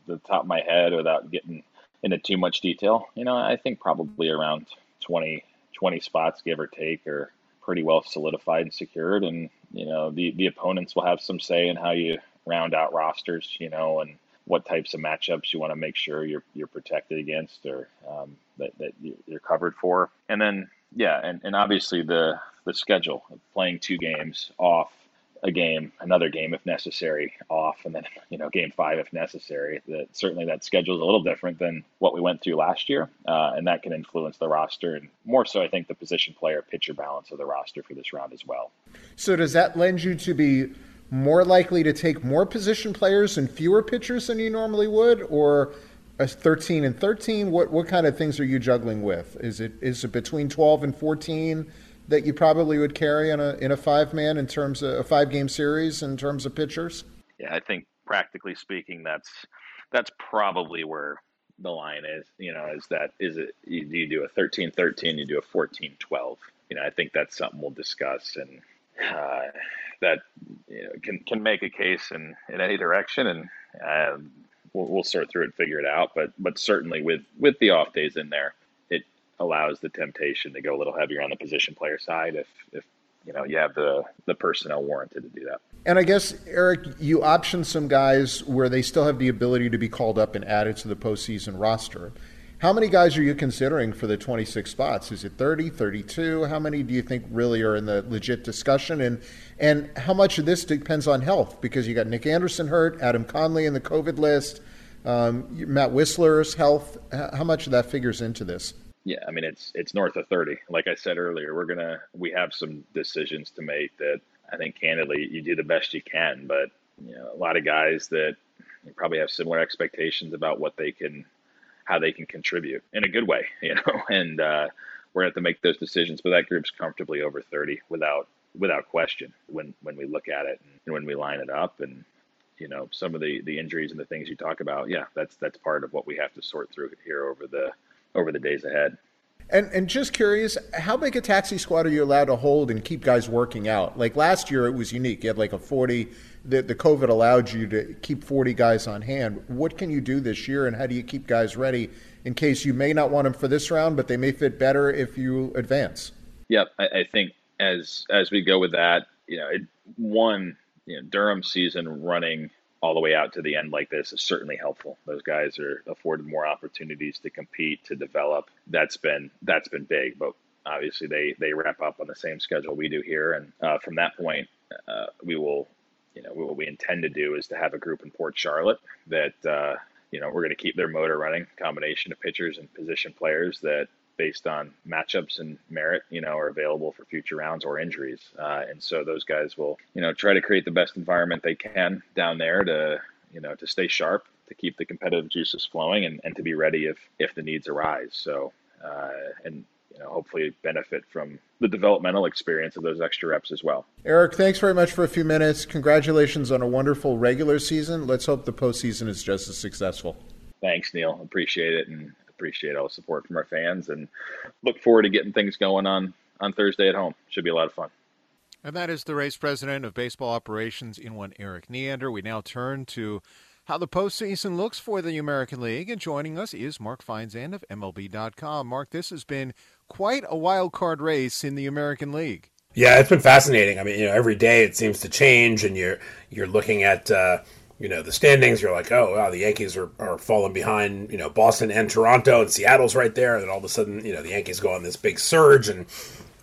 the top of my head, without getting into too much detail, you know, I think probably around 20, 20 spots, give or take, are pretty well solidified and secured. And you know the the opponents will have some say in how you round out rosters you know and what types of matchups you want to make sure you're you're protected against or um, that, that you're covered for and then yeah and, and obviously the the schedule of playing two games off a game, another game if necessary, off, and then you know game five if necessary. That certainly that schedule is a little different than what we went through last year, uh, and that can influence the roster, and more so, I think the position player pitcher balance of the roster for this round as well. So does that lend you to be more likely to take more position players and fewer pitchers than you normally would, or a 13 and 13? What what kind of things are you juggling with? Is it is it between 12 and 14? that you probably would carry in a in a five man in terms of a five game series in terms of pitchers? Yeah, I think practically speaking, that's that's probably where the line is. You know, is that is it? You, you do a 13-13, you do a 14-12. You know, I think that's something we'll discuss, and uh, that you know, can can make a case in in any direction, and uh, we'll, we'll sort through it, figure it out. But but certainly with with the off days in there, it allows the temptation to go a little heavier on the position player side if if you know you have the the personnel warranted to do that. And I guess Erik, you option some guys where they still have the ability to be called up and added to the postseason roster. How many guys are you considering for the 26 spots? Is it 30, 32? How many do you think really are in the legit discussion? And and how much of this depends on health? Because you got Nick Anderson hurt, Adam Conley in the COVID list, um, Matt Wisler's health. How much of that figures into this? Yeah, I mean it's it's north of 30. Like I said earlier, we're gonna we have some decisions to make that I think candidly you do the best you can, but you know a lot of guys that probably have similar expectations about what they can how they can contribute in a good way, you know, and uh, we're gonna have to make those decisions. But that group's comfortably over 30 without without question when when we look at it and when we line it up and you know some of the the injuries and the things you talk about yeah that's that's part of what we have to sort through here over the over the days ahead and and just curious how big a taxi squad are you allowed to hold and keep guys working out like last year it was unique you had like a 40 that the COVID allowed you to keep 40 guys on hand. What can you do this year, and how do you keep guys ready in case you may not want them for this round, but they may fit better if you advance? Yep, I, I think as as we go with that, you know, it, one you know, Durham season running all the way out to the end like this is certainly helpful. Those guys are afforded more opportunities to compete, to develop. That's been that's been big, but obviously they they wrap up on the same schedule we do here, and uh, from that point, uh, we will you know, what we intend to do is to have a group in Port Charlotte that. Uh, you know, we're going to keep their motor running, combination of pitchers and position players that based on matchups and merit, you know, are available for future rounds or injuries. Uh, and so those guys will, you know, try to create the best environment they can down there to, you know, to stay sharp, to keep the competitive juices flowing, and, and to be ready if if the needs arise. So, uh, and you know, hopefully benefit from the developmental experience of those extra reps as well. Erik, thanks very much for a few minutes. Congratulations on a wonderful regular season. Let's hope the postseason is just as successful. Thanks, Neil. Appreciate it, and appreciate all the support from our fans and look forward to getting things going on on Thursday at home. Should be a lot of fun. And that is the Rays president of baseball operations in one Erik Neander. We now turn to how the postseason looks for the American League. And joining us is Mark Feinsand of MLB.com. Mark, this has been quite a wild card race in the American League. Yeah, it's been fascinating. I mean, you know, every day it seems to change, and you're you're looking at uh, you know the standings you're like oh wow the yankees are, are falling behind you know boston and toronto and seattle's right there and then all of a sudden you know the yankees go on this big surge and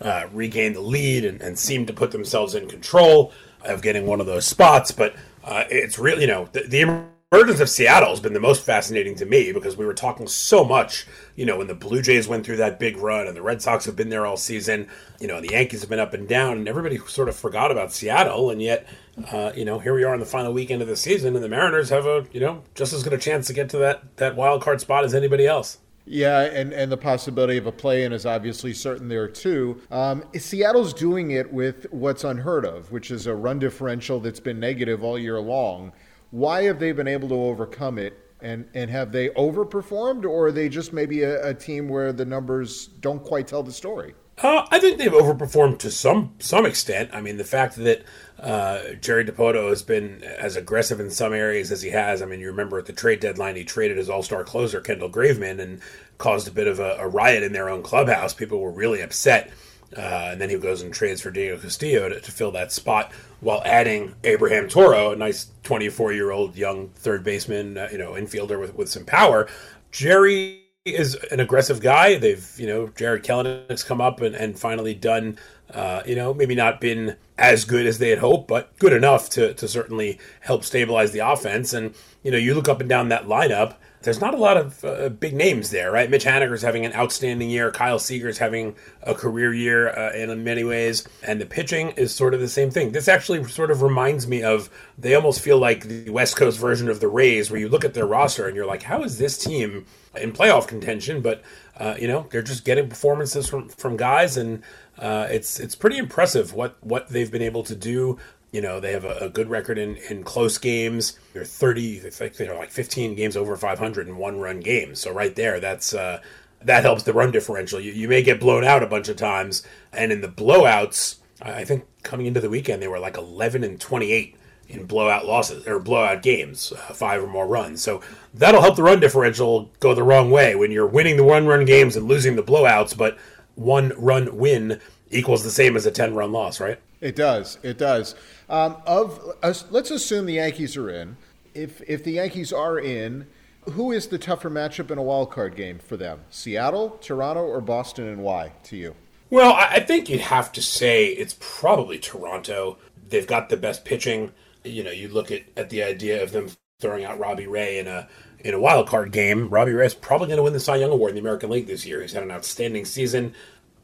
uh, regain the lead and, and, seem to put themselves in control of getting one of those spots but uh, it's really you know the, the emergence of Seattle has been the most fascinating to me because we were talking so much, you know, when the Blue Jays went through that big run and the Red Sox have been there all season, you know, the Yankees have been up and down, and everybody sort of forgot about Seattle, and yet, uh, you know, here we are in the final weekend of the season, and the Mariners have a, you know, just as good a chance to get to that that wild card spot as anybody else. Yeah, and, and the possibility of a play in is obviously certain there too. Um, Seattle's doing it with what's unheard of, which is a run differential that's been negative all year long. Why have they been able to overcome it? And, and have they overperformed, or are they just maybe a, a team where the numbers don't quite tell the story? Uh, I think they've overperformed to some some extent. I mean, the fact that uh, Jerry Dipoto has been as aggressive in some areas as he has. I mean, you remember at the trade deadline, he traded his All Star closer Kendall Graveman and caused a bit of a, a, riot in their own clubhouse. People were really upset uh, and then he goes and trades for Diego Castillo to, to, fill that spot while adding Abraham Toro, a nice 24 year old young third baseman, uh, you know, infielder with, with some power. Jerry is an aggressive guy. They've, you know, Jared Jarred has come up and, and finally done, uh, you know, maybe not been as good as they had hoped, but good enough to, to certainly help stabilize the offense. And, you know, you look up and down that lineup, there's not a lot of uh, big names there, right? Mitch Haniger's having an outstanding year. Kyle Seager's having a career year uh, in many ways. And the pitching is sort of the same thing. This actually sort of reminds me of, they almost feel like the West Coast version of the Rays, where you look at their roster and you're like, how is this team in playoff contention? But, uh, you know, they're just getting performances from, from guys and uh, it's it's pretty impressive what what they've been able to do. You know, they have a, a good record in, in close games. They're 30, I think they're like 15 games over 500 in one run games. So right there, that's uh, that helps the run differential. You, you may get blown out a bunch of times, and in the blowouts, I think coming into the weekend they were like 11 and 28 in blowout losses or blowout games, uh, five or more runs. So that'll help the run differential go the wrong way when you're winning the one run games and losing the blowouts, but one run win equals the same as a 10 run loss, right? It does. It does. Um, of uh, let's assume the Yankees are in. If if the Yankees are in, who is the tougher matchup in a wild card game for them? Seattle, Toronto, or Boston, and why? To you? Well, I think you'd have to say it's probably Toronto. They've got the best pitching. You know, you look at, at the idea of them throwing out Robbie Ray in a in a wild card game. Robbie Ray is probably going to win the Cy Young Award in the American League this year. He's had an outstanding season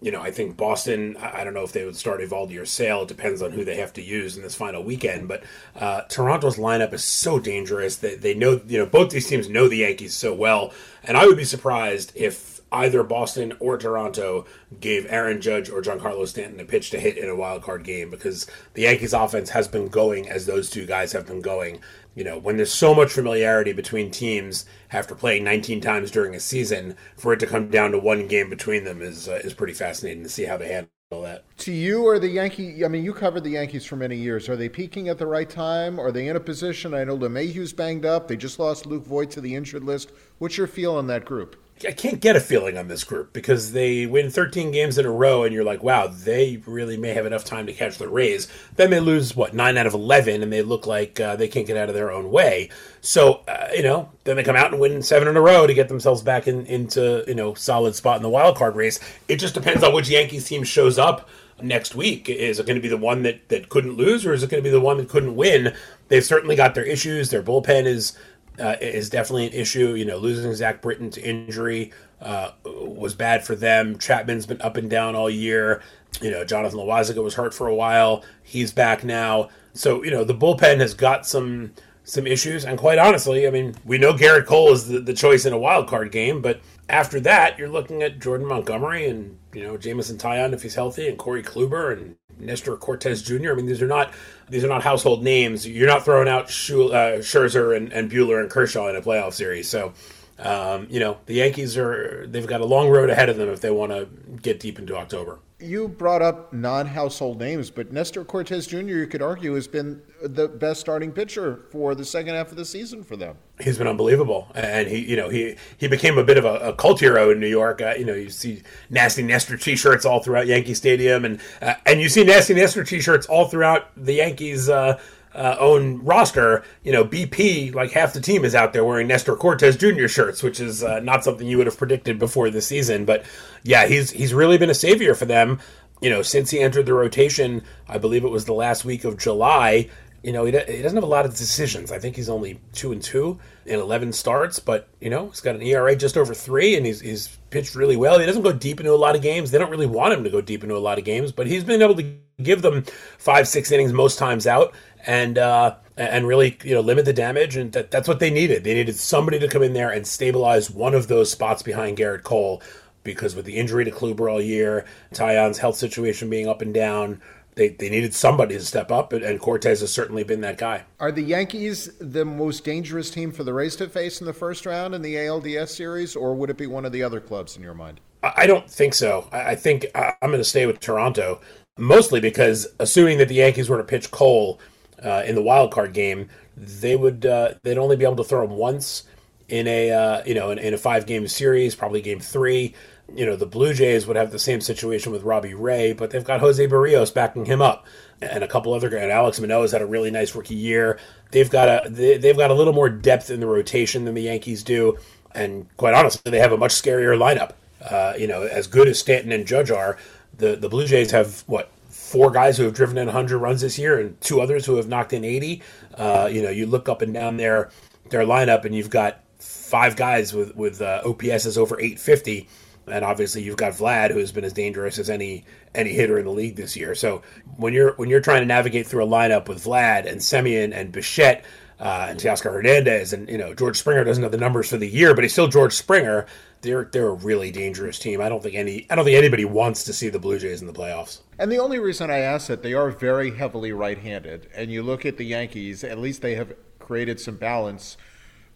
you know, I think Boston, I don't know if they would start Eovaldi or Sale. It depends on who they have to use in this final weekend. But uh, Toronto's lineup is so dangerous that they know, you know, both these teams know the Yankees so well. And I would be surprised if either Boston or Toronto gave Aaron Judge or Giancarlo Stanton a pitch to hit in a wild card game because the Yankees offense has been going as those two guys have been going you know, when there's so much familiarity between teams after playing 19 times during a season, for it to come down to one game between them is uh, is pretty fascinating to see how they handle that. To you, or the Yankee? I mean, you covered the Yankees for many years. Are they peaking at the right time? Are they in a position? I know LeMahieu's banged up. They just lost Luke Voit to the injured list. What's your feel on that group? I can't get a feeling on this group because they win 13 games in a row, and you're like, wow, they really may have enough time to catch the Rays. Then they lose what nine out of 11, and they look like uh, they can't get out of their own way. So uh, you know, then they come out and win seven in a row to get themselves back in, into you know solid spot in the wild card race. It just depends on which Yankees team shows up next week. Is it going to be the one that that couldn't lose, or is it going to be the one that couldn't win? They've certainly got their issues. Their bullpen is uh, is definitely an issue. You know, losing Zach Britton to injury uh, was bad for them. Chapman's been up and down all year. You know, Jonathan Loáisiga was hurt for a while. He's back now. So you know, the bullpen has got some some issues. And quite honestly, I mean, we know Gerrit Cole is the, the choice in a wild card game, but after that, you're looking at Jordan Montgomery and you know Jameson Taillon if he's healthy, and Corey Kluber and Nestor Cortes Jr. I mean, these are not these are not household names. You're not throwing out uh, Scherzer and, and Buehler and Kershaw in a playoff series. So, um, you know, the Yankees are they've got a long road ahead of them if they want to get deep into October you brought up non-household names, but Nestor Cortes Jr. you could argue has been the best starting pitcher for the second half of the season for them. He's been unbelievable, and he, you know, he he became a bit of a, a cult hero in New York. Uh, you know, you see nasty Nestor T-shirts all throughout Yankee Stadium, and uh, and you see nasty Nestor T-shirts all throughout the Yankees. Uh, uh, own roster, you know, BP, like half the team is out there wearing Nestor Cortes Jr. shirts, which is uh, not something you would have predicted before the season. But yeah, he's he's really been a savior for them. You know, since he entered the rotation, I believe it was the last week of July. You know, he, he doesn't have a lot of decisions. I think he's only two and two in eleven starts, but you know, he's got an ERA just over three, and he's he's pitched really well. He doesn't go deep into a lot of games. They don't really want him to go deep into a lot of games, but he's been able to give them five, six innings most times out and uh, and really you know limit the damage. And that, that's what they needed. They needed somebody to come in there and stabilize one of those spots behind Gerrit Cole because with the injury to Kluber all year, Taillon's health situation being up and down. They, they needed somebody to step up, and, and Cortes has certainly been that guy. Are the Yankees the most dangerous team for the Rays to face in the first round in the ALDS series, or would it be one of the other clubs in your mind? I don't think so. I think I'm going to stay with Toronto, mostly because assuming that the Yankees were to pitch Cole, uh, in the wild card game, they would uh, they'd only be able to throw him once in a uh, you know in, in a five game series, probably game three. You know the Blue Jays would have the same situation with Robbie Ray, but they've got Jose Berrios backing him up, and a couple other guys. Alek Manoah's had a really nice rookie year. They've got a they, they've got a little more depth in the rotation than the Yankees do. And quite honestly, they have a much scarier lineup. Uh, you know, as good as Stanton and Judge are, the, the Blue Jays have, what, four guys who have driven in 100 runs this year and two others who have knocked in 80. Uh, you know, you look up and down their, their lineup and you've got five guys with, with uh, OPSs over 850 and obviously you've got Vlad, who's been as dangerous as any any hitter in the league this year. So when you're when you're trying to navigate through a lineup with Vlad and Semien and Bichette uh, and Teoscar Hernandez, and you know George Springer doesn't have the numbers for the year, but he's still George Springer. They're they're a really dangerous team. I don't think any I don't think anybody wants to see the Blue Jays in the playoffs. And the only reason I ask that they are very heavily right-handed, and you look at the Yankees, at least they have created some balance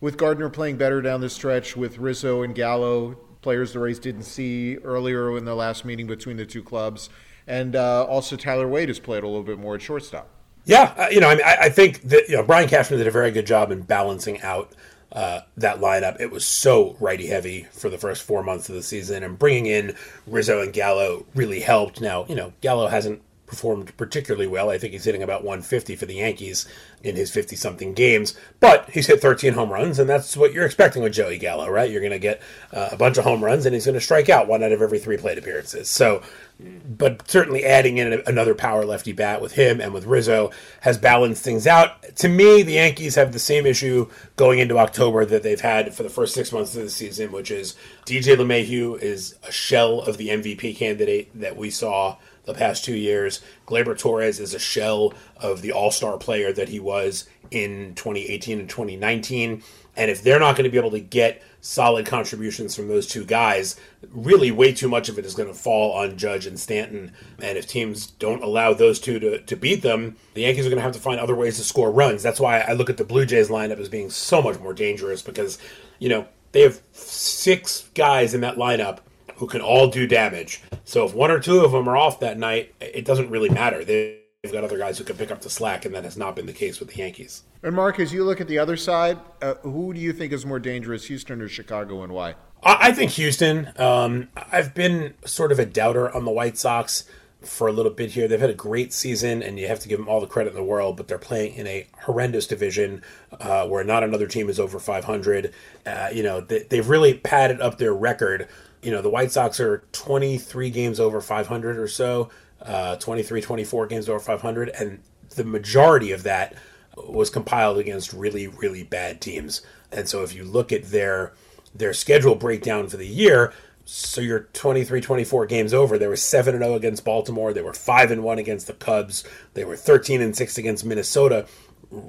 with Gardner playing better down the stretch, with Rizzo and Gallo players the Rays didn't see earlier in the last meeting between the two clubs. And uh, also, Tyler Wade has played a little bit more at shortstop. Yeah, uh, you know, I mean, I, I, think that you know Brian Cashman did a very good job in balancing out uh, that lineup. It was so righty heavy for the first four months of the season, and bringing in Rizzo and Gallo really helped. Now, you know, Gallo hasn't performed particularly well. I think he's hitting about 150 for the Yankees in his 50 something games, but he's hit 13 home runs, and that's what you're expecting with Joey Gallo, right? You're going to get uh, a bunch of home runs, and he's going to strike out one out of every three plate appearances. So, but certainly adding in another power lefty bat with him and with Rizzo has balanced things out. To me, the Yankees have the same issue going into October that they've had for the first six months of the season, which is DJ LeMahieu is a shell of the MVP candidate that we saw the past two years. Gleyber Torres is a shell of the all star player that he was in 2018 and 2019. And if they're not going to be able to get solid contributions from those two guys, really way too much of it is going to fall on Judge and Stanton. And if teams don't allow those two to, to beat them, the Yankees are going to have to find other ways to score runs. That's why I look at the Blue Jays lineup as being so much more dangerous because, you know, they have six guys in that lineup who can all do damage. So if one or two of them are off that night, it doesn't really matter. They've got other guys who can pick up the slack, and that has not been the case with the Yankees. And Mark, as you look at the other side, uh, who do you think is more dangerous, Houston or Chicago, and why? I, think Houston. Um, I've been sort of a doubter on the White Sox for a little bit here. They've had a great season, and you have to give them all the credit in the world, but they're playing in a horrendous division uh, where not another team is over 500. Uh, you know, they, they've really padded up their record you know, the White Sox are 23 games over 500 or so, uh, 23, 24 games over 500, and the majority of that was compiled against really, really bad teams. And so if you look at their their schedule breakdown for the year, so you're 23 24 games over. They were 7 and 0 against baltimore. They were 5 and 1 against the cubs. They were 13 and 6 against minnesota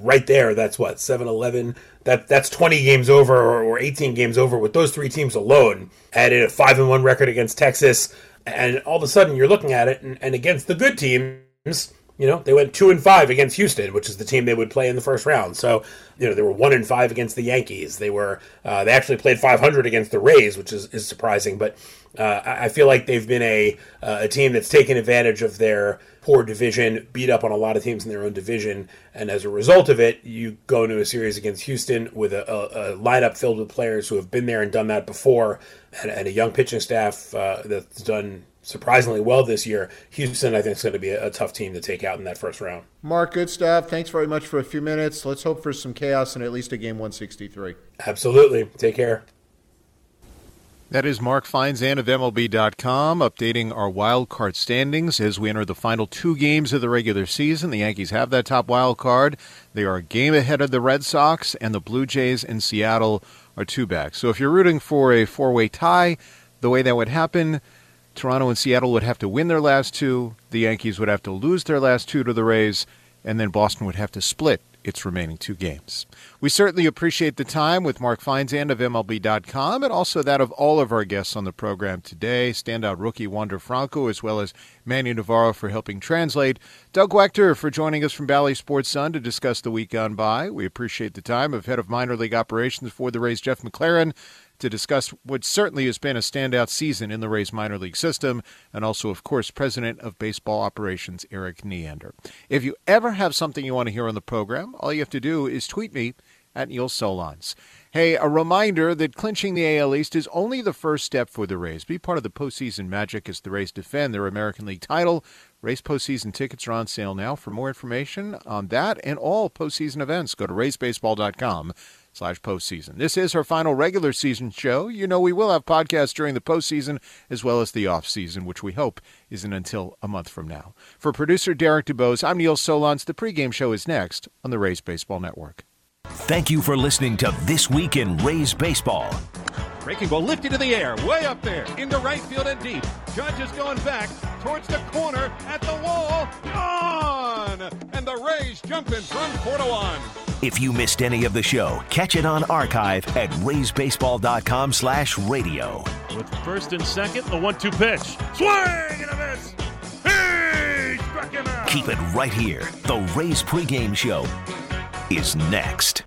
right there that's what 7 11 that that's 20 games over or, or 18 games over with those three teams alone added a 5 and 1 record against texas and all of a sudden you're looking at it and, and against the good teams you know, they went two and five against Houston, which is the team they would play in the first round. So, you know, they were one and five against the Yankees. They were uh, they actually played 500 against the Rays, which is, is surprising. But uh, I feel like they've been a uh, a team that's taken advantage of their poor division, beat up on a lot of teams in their own division, and as a result of it, you go into a series against Houston with a, a, a lineup filled with players who have been there and done that before, and, and a young pitching staff uh, that's done surprisingly well this year. Houston, I think, is going to be a, a, tough team to take out in that first round. Mark, good stuff. Thanks very much for a few minutes. Let's hope for some chaos and at least a game 163. Absolutely. Take care. That is Mark Feinsand of MLB.com updating our wild card standings as we enter the final two games of the regular season. The Yankees have that top wild card. They are a game ahead of the Red Sox, and the Blue Jays in Seattle are two back. So if you're rooting for a four way tie, the way that would happen, Toronto and Seattle would have to win their last two, the Yankees would have to lose their last two to the Rays, and then Boston would have to split its remaining two games. We certainly appreciate the time with Mark Feinsand of MLB.com and also that of all of our guests on the program today. Standout rookie Wander Franco, as well as Manny Navarro for helping translate. Doug Waechter for joining us from Bally Sports Sun to discuss the week gone by. We appreciate the time of head of minor league operations for the Rays, Jeff McLerran to discuss what certainly has been a standout season in the Rays minor league system, and also, of course, President of Baseball Operations Erik Neander. If you ever have something you want to hear on the program, all you have to do is tweet me at Neil Solondz. Hey, a reminder that clinching the AL East is only the first step for the Rays. Be part of the postseason magic as the Rays defend their American League title. Rays postseason tickets are on sale now. For more information on that and all postseason events, go to raysbaseball.com slash postseason. This is her final regular season show. You know we will have podcasts during the postseason as well as the off season, which we hope isn't until a month from now. For producer Derek DuBose, I'm Neil Solondz. The pregame show is next on the Rays Baseball Network. Thank you for listening to This Week in Rays Baseball. Breaking ball lifted to the air, way up there, into right field and deep. Judge is going back towards the corner, at the wall, gone! And the Rays jump in front, four to one. If you missed any of the show, catch it on archive at raysbaseball.com slash radio. With first and second, the one-two pitch. Swing and a miss. He struck him out. Keep it right here. The Rays pregame show is next.